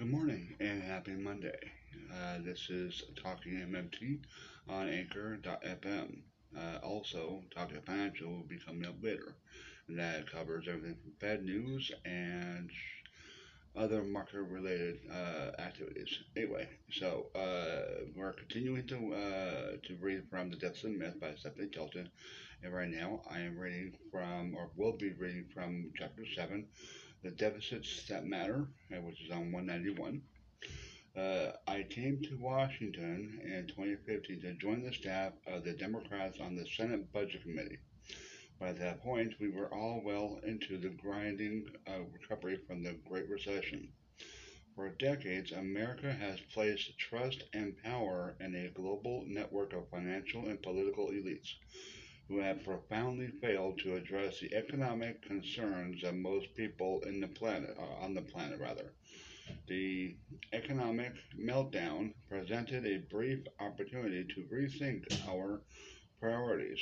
Good morning and happy Monday. Uh, this is Talking MMT on Anchor.fm. Uh, also, Talking Financial will be coming up later. And that covers everything from Fed news and other market related uh, activities. Anyway, so uh, we're continuing to uh, to read from The Deficit Myth by Stephanie Kelton. And right now I am reading from, or will be reading from chapter 7 the deficits that matter, uh, which is on 191. Uh, I came to Washington in 2015 to join the staff of the Democrats on the Senate Budget Committee. By that point, we were all well into the grinding uh, recovery from the Great Recession. For decades, America has placed trust and power in a global network of financial and political elites who have profoundly failed to address the economic concerns of most people in the planet, uh, on the planet rather. The economic meltdown presented a brief opportunity to rethink our priorities.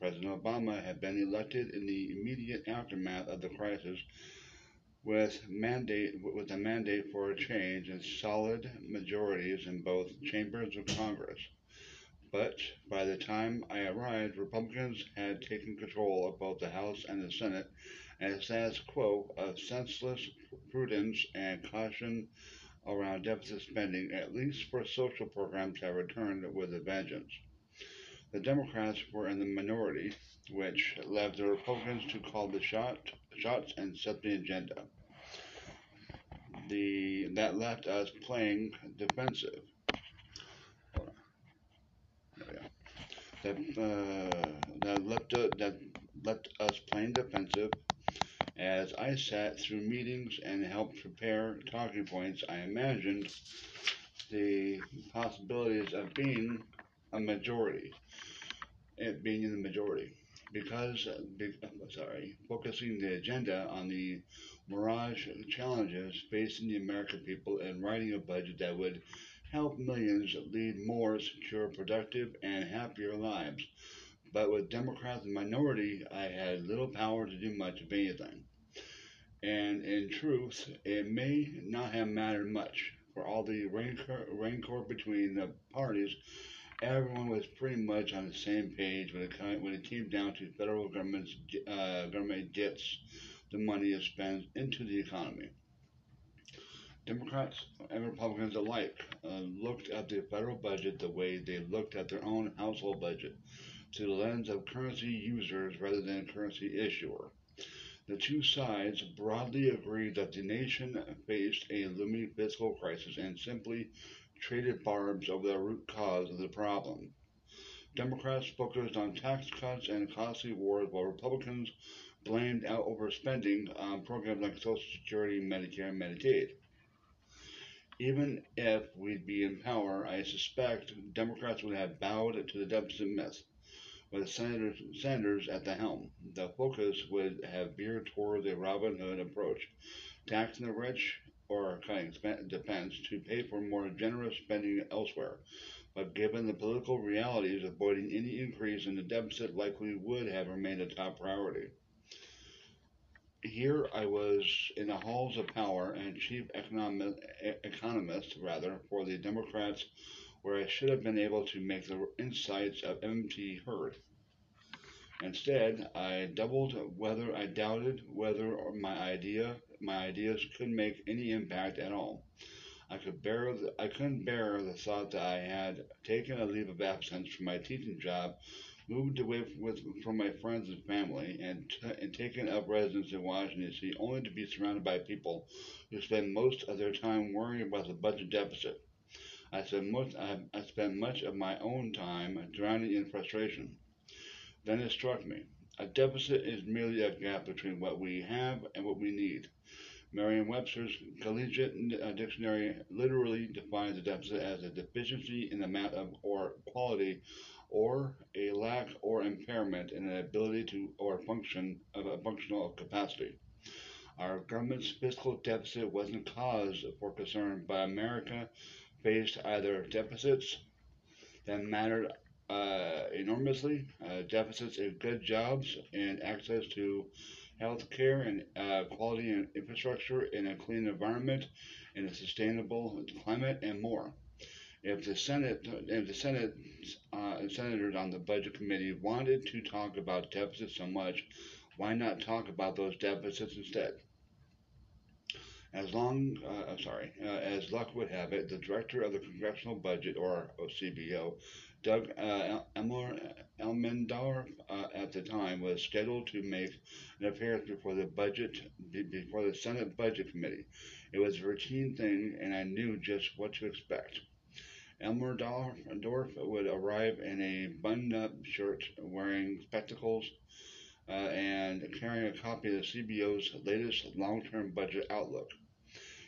President Obama had been elected in the immediate aftermath of the crisis with mandate with a mandate for a change and solid majorities in both chambers of Congress. But by the time I arrived, Republicans had taken control of both the House and the Senate, and the status quo of senseless prudence and caution around deficit spending, at least for social programs, had returned with a vengeance. The Democrats were in the minority, which led the Republicans to call the shot, shots and set the agenda. The that left us playing defensive that uh, that left uh, that left us playing defensive. As I sat through meetings and helped prepare talking points, I imagined the possibilities of being a majority, it being in the majority, because be, sorry, focusing the agenda on the mirage challenges facing the American people and writing a budget that would help millions lead more secure, productive, and happier lives. But with Democrats in minority, I had little power to do much of anything. And in truth, it may not have mattered much. For all the rancor, rancor between the parties, everyone was pretty much on the same page when it, when it came down to federal government's uh, government gets the money it spends into the economy. Democrats and Republicans alike uh, looked at the federal budget the way they looked at their own household budget, through the lens of currency users rather than currency issuer. The two sides broadly agreed that the nation faced a looming fiscal crisis and simply traded barbs over the root cause of the problem. Democrats focused on tax cuts and costly wars, while Republicans blamed out overspending on programs like Social Security, Medicare, and Medicaid even if we'd be in power, I suspect Democrats would have bowed to the deficit myth with Senator Sanders at the helm. The focus would have veered toward the Robin Hood approach, taxing the rich or cutting defense to pay for more generous spending elsewhere. But given the political realities, avoiding any increase in the deficit likely would have remained a top priority. Here I was in the halls of power and chief economic, economist, rather, for the Democrats, where I should have been able to make the insights of MT heard. Instead, I doubled whether I doubted whether my idea, my ideas could make any impact at all. I could bear the, I couldn't bear the thought that I had taken a leave of absence from my teaching job moved away with, from my friends and family and, t- and taken up residence in Washington, D.C., only to be surrounded by people who spend most of their time worrying about the budget deficit. I spent, most, I, I spent much of my own time drowning in frustration. Then it struck me. A deficit is merely a gap between what we have and what we need. Merriam-Webster's Collegiate uh, Dictionary literally defines a deficit as a deficiency in the amount of or quality or a lack or impairment in an ability to or function of a functional capacity. Our government's fiscal deficit wasn't cause for concern, but America faced either deficits that mattered uh, enormously, uh, deficits in good jobs and access to health care and uh, quality and infrastructure in a clean environment, in a sustainable climate, and more. If the Senate, if the Senate uh, senators on the Budget Committee wanted to talk about deficits so much, why not talk about those deficits instead? As long, uh, sorry, uh, as luck would have it, the director of the Congressional Budget, or CBO, Doug uh, Elmendorf, uh, at the time was scheduled to make an appearance before the budget before the Senate Budget Committee. It was a routine thing, and I knew just what to expect. Elmendorf would arrive in a button-up shirt, wearing spectacles, uh, and carrying a copy of the CBO's latest long-term budget outlook.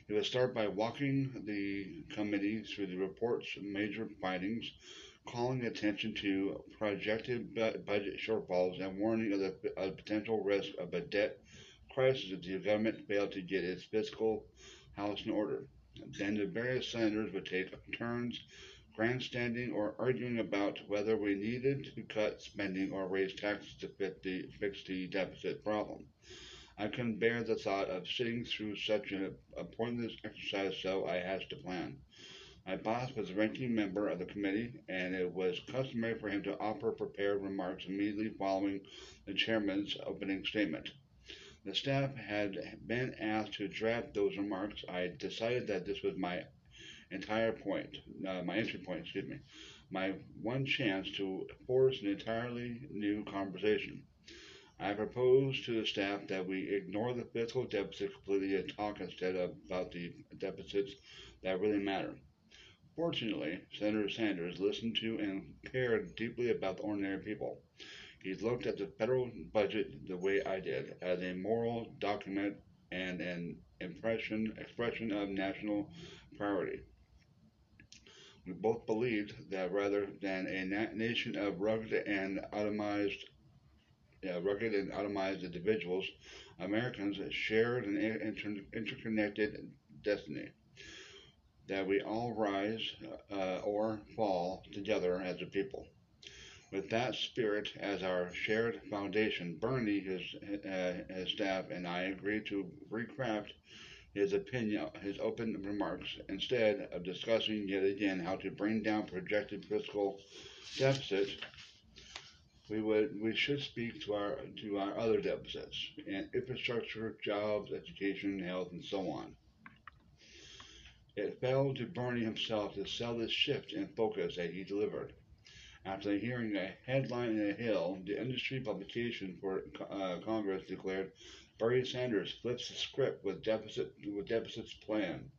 He would start by walking the committee through the report's major findings, calling attention to projected budget shortfalls and warning of the of potential risk of a debt crisis if the government failed to get its fiscal house in order. Then the various senators would take turns grandstanding or arguing about whether we needed to cut spending or raise taxes to the, fix the deficit problem. I couldn't bear the thought of sitting through such an pointless exercise, so I hatched to plan. My boss was a ranking member of the committee, and it was customary for him to offer prepared remarks immediately following the chairman's opening statement. The staff had been asked to draft those remarks. I decided that this was my entire point, uh, my entry point, excuse me, my one chance to force an entirely new conversation. I proposed to the staff that we ignore the fiscal deficit completely and talk instead about the deficits that really matter. Fortunately, Senator Sanders listened to and cared deeply about the ordinary people. He looked at the federal budget the way I did, as a moral document and an impression expression of national priority. We both believed that rather than a na- nation of rugged and atomized, yeah, rugged and atomized individuals, Americans shared an inter- interconnected destiny. That we all rise uh, or fall together as a people. With that spirit as our shared foundation, Bernie, his, uh, his staff, and I agreed to recraft his opinion, his open remarks, instead of discussing yet again how to bring down projected fiscal deficit. We would, we should speak to our to our other deficits and infrastructure, jobs, education, health, and so on. It fell to Bernie himself to sell this shift in focus that he delivered. After hearing a headline in the Hill, the industry publication for uh, Congress declared Bernie Sanders flips the script with deficit with deficits plan.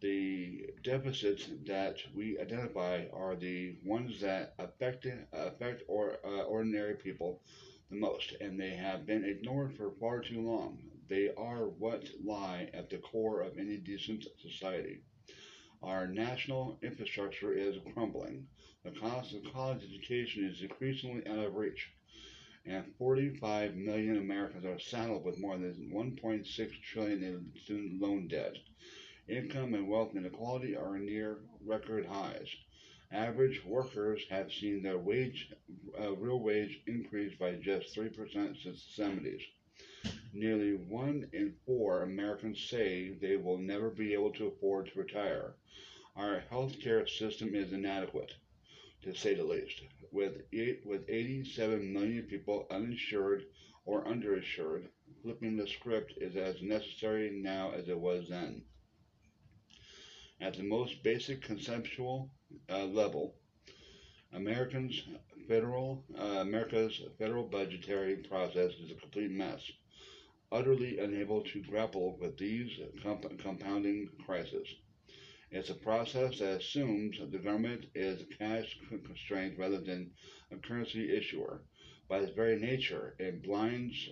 The deficits that we identify are the ones that affect affect or uh, ordinary people the most, and they have been ignored for far too long. They are what lie at the core of any decent society. Our national infrastructure is crumbling. The cost of college education is increasingly out of reach, and 45 million Americans are saddled with more than 1.6 trillion in student loan debt. Income and wealth inequality are near record highs. Average workers have seen their wage, uh, real wage increase by just 3% since the 70s. Nearly one in four Americans say they will never be able to afford to retire. Our healthcare system is inadequate to say the least. With, eight, with 87 million people uninsured or underinsured, flipping the script is as necessary now as it was then. At the most basic conceptual uh, level, Americans federal uh, America's federal budgetary process is a complete mess, utterly unable to grapple with these comp- compounding crises. It's a process that assumes the government is a cash constraint rather than a currency issuer. By its very nature, it blinds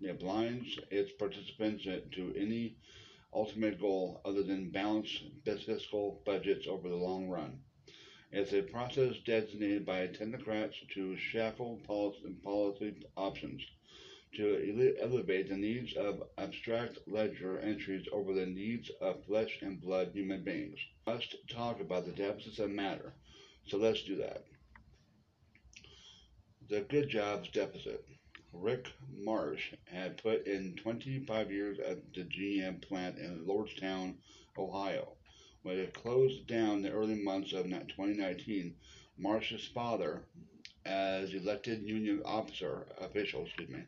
it blinds its participants to any ultimate goal other than balanced fiscal budgets over the long run. It's a process designated by technocrats to shackle policy options to elevate the needs of abstract ledger entries over the needs of flesh and blood human beings. We must talk about the deficits that matter. So let's do that. The good jobs deficit. Rick Marsh had put in 25 years at the GM plant in Lordstown, Ohio. When it closed down the early months of 2019, Marsh's father, as elected union officer official, excuse me,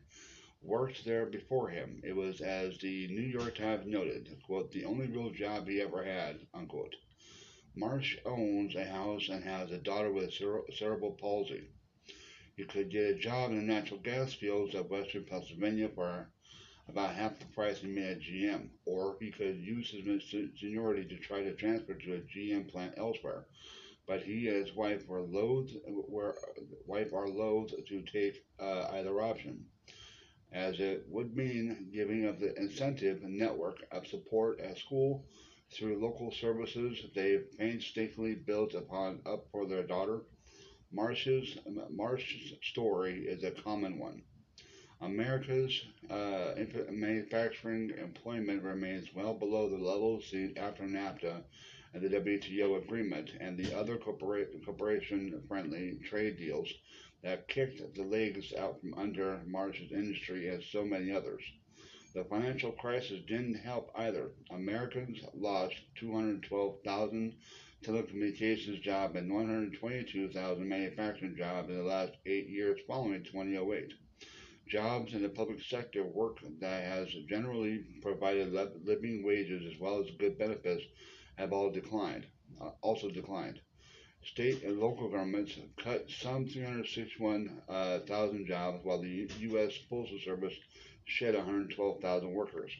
worked there before him. It was, as the New York Times noted, quote, the only real job he ever had, unquote. Marsh owns a house and has a daughter with cere- cerebral palsy. He could get a job in the natural gas fields of western Pennsylvania for about half the price he made at GM, or he could use his seniority to try to transfer to a GM plant elsewhere. But he and his wife were loath, were wife are loath to take uh, either option as it would mean giving of the incentive network of support at school through local services they've painstakingly built upon up for their daughter. Marsh's Marsh's story is a common one. America's uh, manufacturing employment remains well below the levels seen after NAFTA and the WTO agreement and the other corporate, corporation-friendly trade deals that kicked the legs out from under Marsh's industry as so many others. The financial crisis didn't help either. Americans lost 212,000 telecommunications jobs and 122,000 manufacturing jobs in the last eight years following 2008. Jobs in the public sector work that has generally provided living wages as well as good benefits have all declined, uh, also declined. State and local governments cut some 361,000 uh, jobs, while the U.S. Postal Service shed 112,000 workers.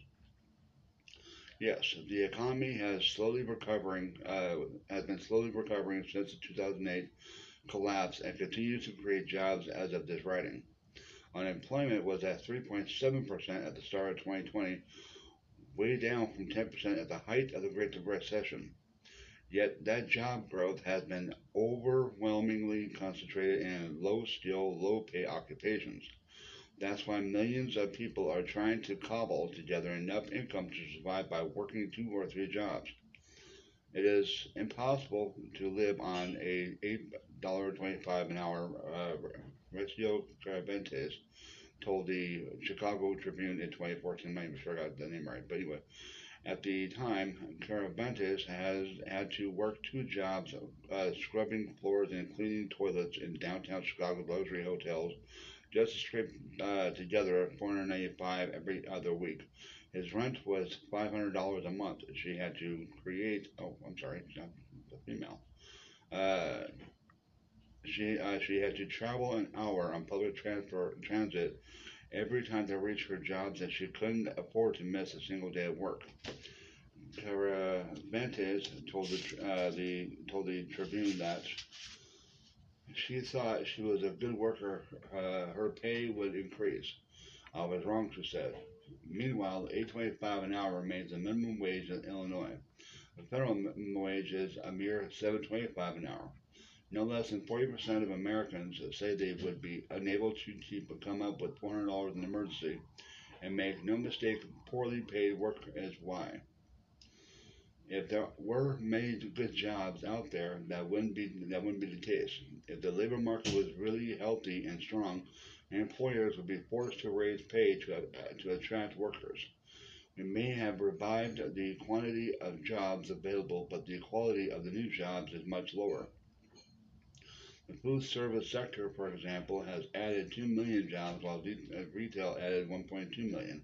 Yes, the economy has slowly recovering, uh, has been slowly recovering since the 2008 collapse and continues to create jobs as of this writing. Unemployment was at 3.7% at the start of 2020, way down from 10% at the height of the Great Recession. Yet that job growth has been overwhelmingly concentrated in low skill, low pay occupations. That's why millions of people are trying to cobble together enough income to survive by working two or three jobs. It is impossible to live on a $8.25 an hour uh, ratio Caravantes told the Chicago Tribune in 2014. I'm not sure I got the name right, but anyway, at the time, Caravantes has had to work two jobs, uh, scrubbing floors and cleaning toilets in downtown Chicago luxury hotels, just to scrape uh, together 495 every other week. His rent was $500 a month. She had to create. Oh, I'm sorry, the female. Uh, she uh, she had to travel an hour on public transfer, transit every time to reach her jobs that she couldn't afford to miss a single day of work. Cara Ventes told the, uh, the, told the Tribune that she thought she was a good worker, uh, her pay would increase. I was wrong, she said. Meanwhile, 8.25 an hour remains the minimum wage in Illinois. The federal wage is a mere 7.25 an hour. No less than 40% of Americans say they would be unable to keep come up with $400 in emergency, and make no mistake, poorly paid work is why. If there were many good jobs out there, that wouldn't be that wouldn't be the case. If the labor market was really healthy and strong, employers would be forced to raise pay to, uh, to attract workers. We may have revived the quantity of jobs available, but the quality of the new jobs is much lower. The food service sector, for example, has added 2 million jobs while uh, retail added 1.2 million,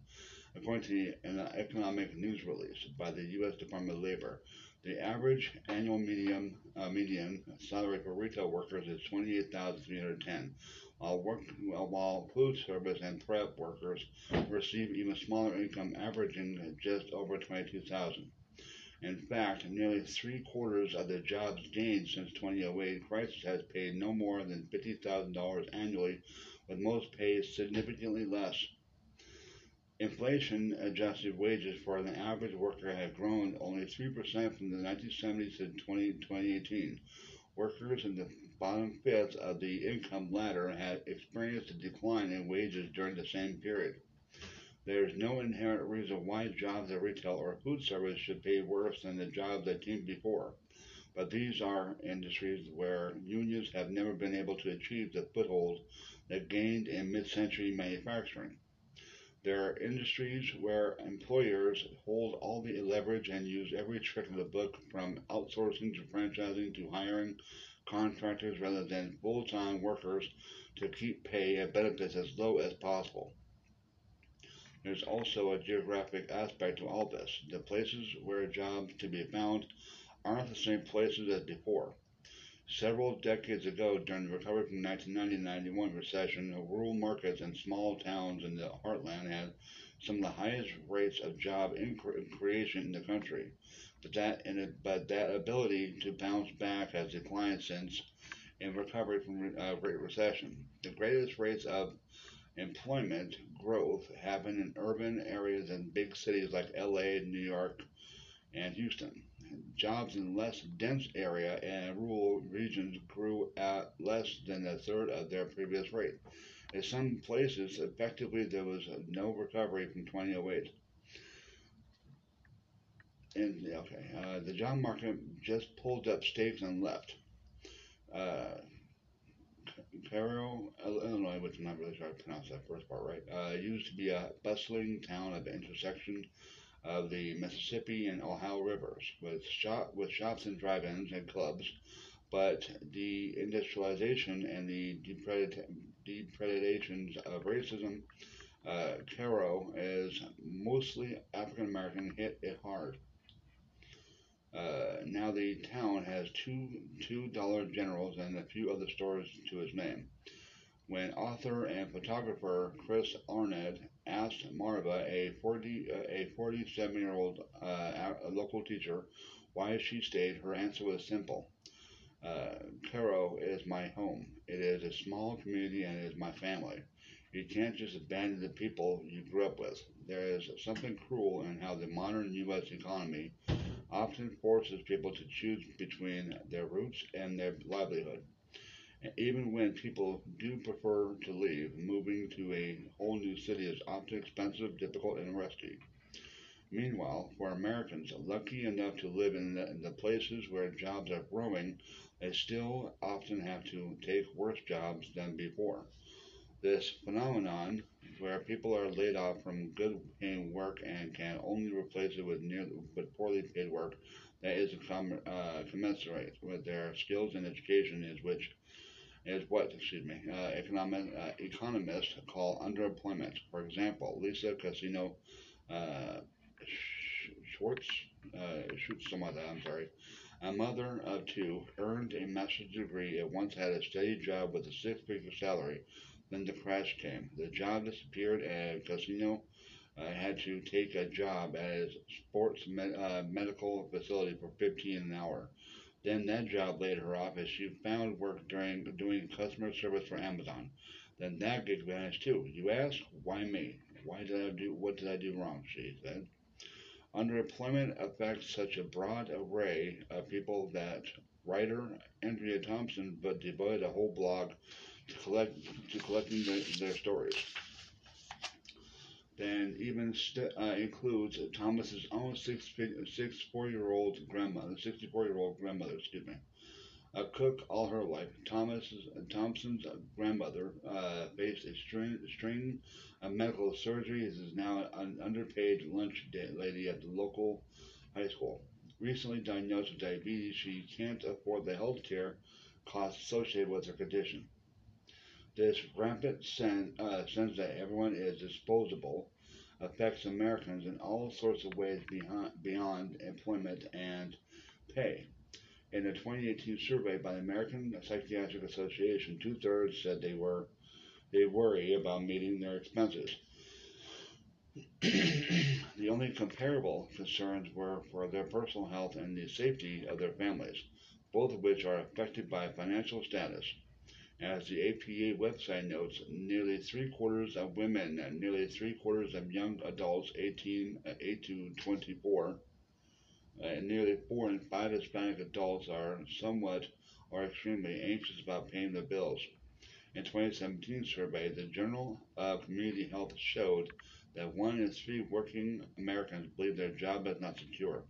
according to an economic news release by the U.S. Department of Labor. The average annual medium, uh, median salary for retail workers is 28310 while, work, while food service and prep workers receive even smaller income, averaging just over 22000 in fact, nearly three quarters of the jobs gained since 2008 crisis has paid no more than $50,000 annually, with most pays significantly less. Inflation adjusted wages for an average worker have grown only 3% from the 1970s to 2018. Workers in the bottom fifth of the income ladder have experienced a decline in wages during the same period. There is no inherent reason why jobs at retail or food service should pay worse than the jobs that came before. but these are industries where unions have never been able to achieve the foothold that gained in mid century manufacturing. There are industries where employers hold all the leverage and use every trick in the book from outsourcing to franchising to hiring contractors rather than full time workers to keep pay and benefits as low as possible. There's also a geographic aspect to all this. The places where jobs to be found aren't the same places as before. Several decades ago, during the recovery from the 1990-91 recession, rural markets and small towns in the heartland had some of the highest rates of job creation in the country. But that, but that ability to bounce back has declined since in recovery from uh, Great Recession. The greatest rates of employment growth happen in urban areas and big cities like LA, New York, and Houston jobs in less dense area and rural regions grew at less than a third of their previous rate. In some places, effectively, there was no recovery from 2008. And okay, uh, the job market just pulled up stakes and left. Uh, Cairo, Illinois, which I'm not really sure how to pronounce that first part right, uh, used to be a bustling town at the intersection of the Mississippi and Ohio rivers, with shop with shops and drive-ins and clubs. But the industrialization and the depredations of racism, uh, Cairo is mostly African American, hit it hard. Now the town has two two Dollar Generals and a few other stores to his name. When author and photographer Chris Arnade asked Marva, a 40 uh, a 47 year old uh, local teacher, why she stayed, her answer was simple. Uh, Cairo is my home. It is a small community and it is my family. You can't just abandon the people you grew up with. There is something cruel in how the modern U.S. economy often forces people to choose between their roots and their livelihood. Even when people do prefer to leave, moving to a whole new city is often expensive, difficult, and risky. Meanwhile, for Americans lucky enough to live in the, in the, places where jobs are growing, they still often have to take worse jobs than before. This phenomenon, where people are laid off from good paying work and can only replace it with, near, poorly paid work that is com- uh, commensurate with their skills and education, is which is what, excuse me, uh, economic, uh, economists call underemployment. For example, Lisa Casino uh, Schwartz, uh, of that, I'm sorry, a mother of two, earned a master's degree and once had a steady job with a six-figure salary. Then the crash came. The job disappeared and Casino uh, had to take a job at a sports med- uh, medical facility for 15 an hour. Then that job laid her off as she found work during doing customer service for Amazon. Then that gig vanished too. You ask, why me? Why did I do what did I do wrong? She said. Underemployment affects such a broad array of people that writer Andrea Thompson but devoted a whole blog to collect to collecting the, their stories and even st- uh, includes Thomas's own six six four year old grandmother, 64 year old grandmother, excuse me, a cook all her life. Thomas's Thompson's grandmother uh, faced a string, string of medical surgeries. Is now an underpaid lunch lady at the local high school. Recently diagnosed with diabetes, she can't afford the health care costs associated with her condition. This rampant sense, uh, sense that everyone is disposable affects Americans in all sorts of ways beyond, beyond employment and pay. In a 2018 survey by the American Psychiatric Association, two thirds said they were they worry about meeting their expenses. the only comparable concerns were for their personal health and the safety of their families, both of which are affected by financial status. As the APA website notes, nearly three quarters of women and nearly three quarters of young adults 18, uh, 8 to 24, uh, and nearly four in five Hispanic adults are somewhat or extremely anxious about paying their bills. In 2017 survey, the Journal of Community Health showed that one in three working Americans believe their job is not secure.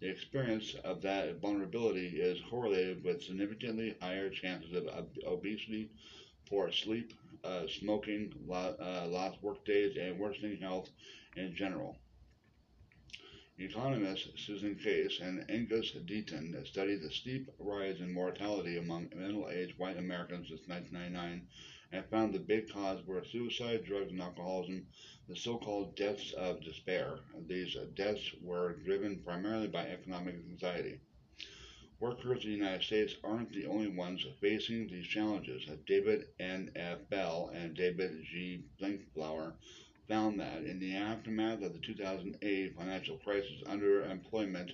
The experience of that vulnerability is correlated with significantly higher chances of obesity, poor sleep, uh, smoking, uh, lost work days, and worsening health in general. Economists Susan Case and Angus Deaton studied the steep rise in mortality among middle-aged white Americans since 1999 and found the big cause were suicide, drugs, and alcoholism, the so-called deaths of despair. These deaths were driven primarily by economic anxiety. Workers in the United States aren't the only ones facing these challenges. David N. F. Bell and David G. Blanchflower found that in the aftermath of the 2008 financial crisis, underemployment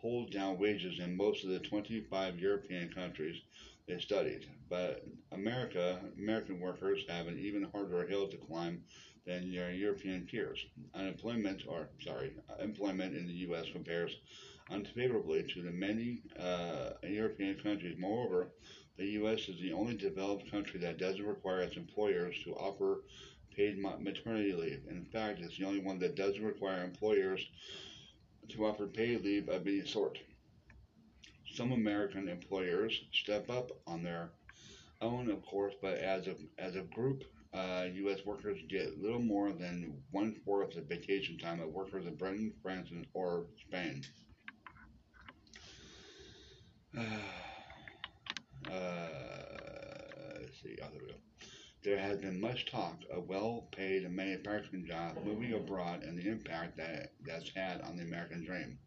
pulled down wages in most of the 25 European countries they studied. But America, American workers have an even harder hill to climb than their European peers. Unemployment, or sorry, employment in the U.S. compares unfavorably to the many uh, European countries. Moreover, the U.S. is the only developed country that doesn't require its employers to offer paid maternity leave. In fact, it's the only one that doesn't require employers to offer paid leave of any sort. Some American employers step up on their own, of course, but as a as a group, uh, U.S. workers get little more than one fourth of vacation time of workers in Britain, France, or Spain. Uh, let's see, there. There has been much talk of well-paid manufacturing jobs moving abroad and the impact that that's had on the American dream.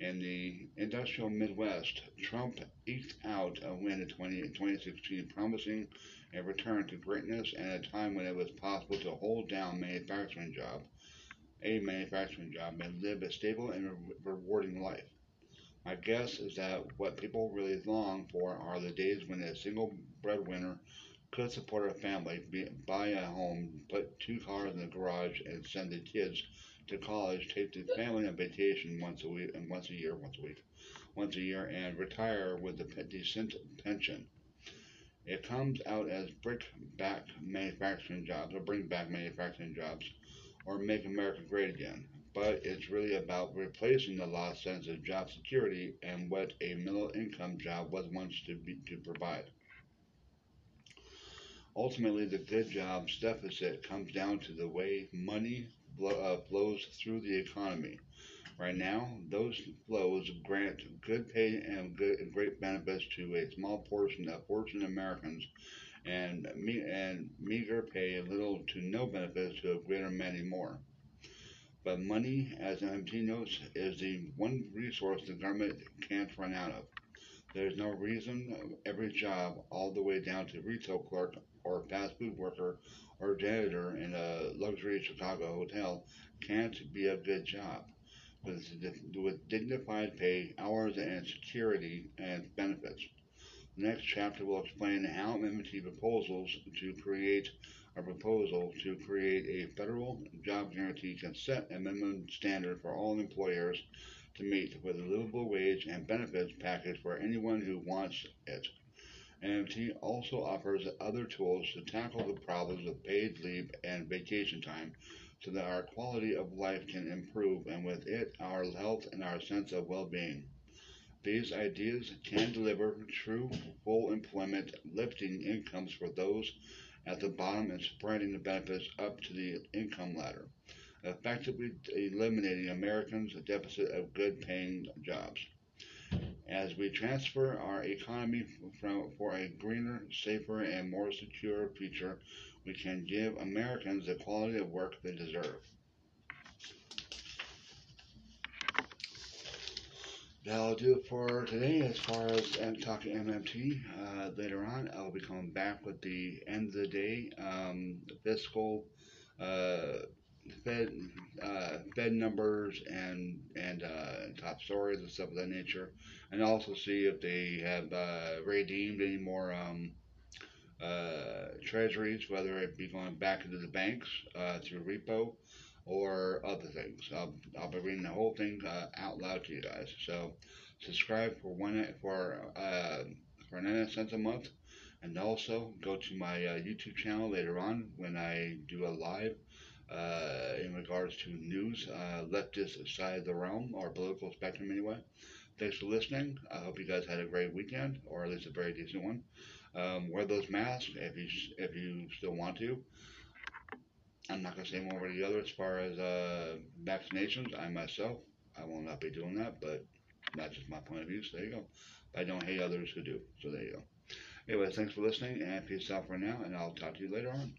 In the industrial Midwest, Trump eked out a win in 20, 2016, promising a return to greatness at a time when it was possible to hold down manufacturing job, a manufacturing job, and live a stable and re- rewarding life. My guess is that what people really long for are the days when a single breadwinner could support a family, buy a home, put two cars in the garage, and send the kids to college, take the family on vacation once a week, and once a year, once a week, once a year, and retire with a decent pension. It comes out as bring back manufacturing jobs, or bring back manufacturing jobs, or make America great again. But it's really about replacing the lost sense of job security and what a middle income job was once to be to provide. Ultimately, the good jobs deficit comes down to the way money uh, flows through the economy. Right now, those flows grant good pay and good and great benefits to a small portion of fortunate Americans, and me and meager pay little to no benefits to a greater many more. But money, as MMT notes, is the one resource the government can't run out of. There's no reason every job, all the way down to retail clerk or fast food worker or janitor in a luxury Chicago hotel, can't be a good job. With, dignified pay, hours, and security and benefits. The next chapter will explain how MMT proposals to create a proposal to create a federal job guarantee can set a minimum standard for all employers to meet with a livable wage and benefits package for anyone who wants it. MMT also offers other tools to tackle the problems of paid leave and vacation time so that our quality of life can improve and with it our health and our sense of well-being. These ideas can deliver true full employment, lifting incomes for those at the bottom and spreading the benefits up to the income ladder effectively eliminating Americans' deficit of good paying jobs. As we transfer our economy from, for a greener, safer, and more secure future, we can give Americans the quality of work they deserve. That'll do it for today as far as talking MMT. Uh, later on, I'll be coming back with the end of the day um, fiscal uh, Fed uh, numbers and and uh, top stories and stuff of that nature, and also see if they have uh, redeemed any more um, uh, treasuries, whether it be going back into the banks uh, through repo or other things. I'll, I'll be reading the whole thing uh, out loud to you guys. So subscribe for one for for 99 cents a month, and also go to my YouTube channel later on when I do a live uh, in regards to news, uh, leftist side of the realm, or political spectrum anyway. Thanks for listening. I hope you guys had a great weekend, or at least a very decent one. Um, wear those masks if you if you still want to. I'm not gonna say one way or the other as far as uh, vaccinations. I myself, I will not be doing that, but that's just my point of view. So there you go. I don't hate others who do. So there you go. Anyway, thanks for listening, and peace out for now, and I'll talk to you later on.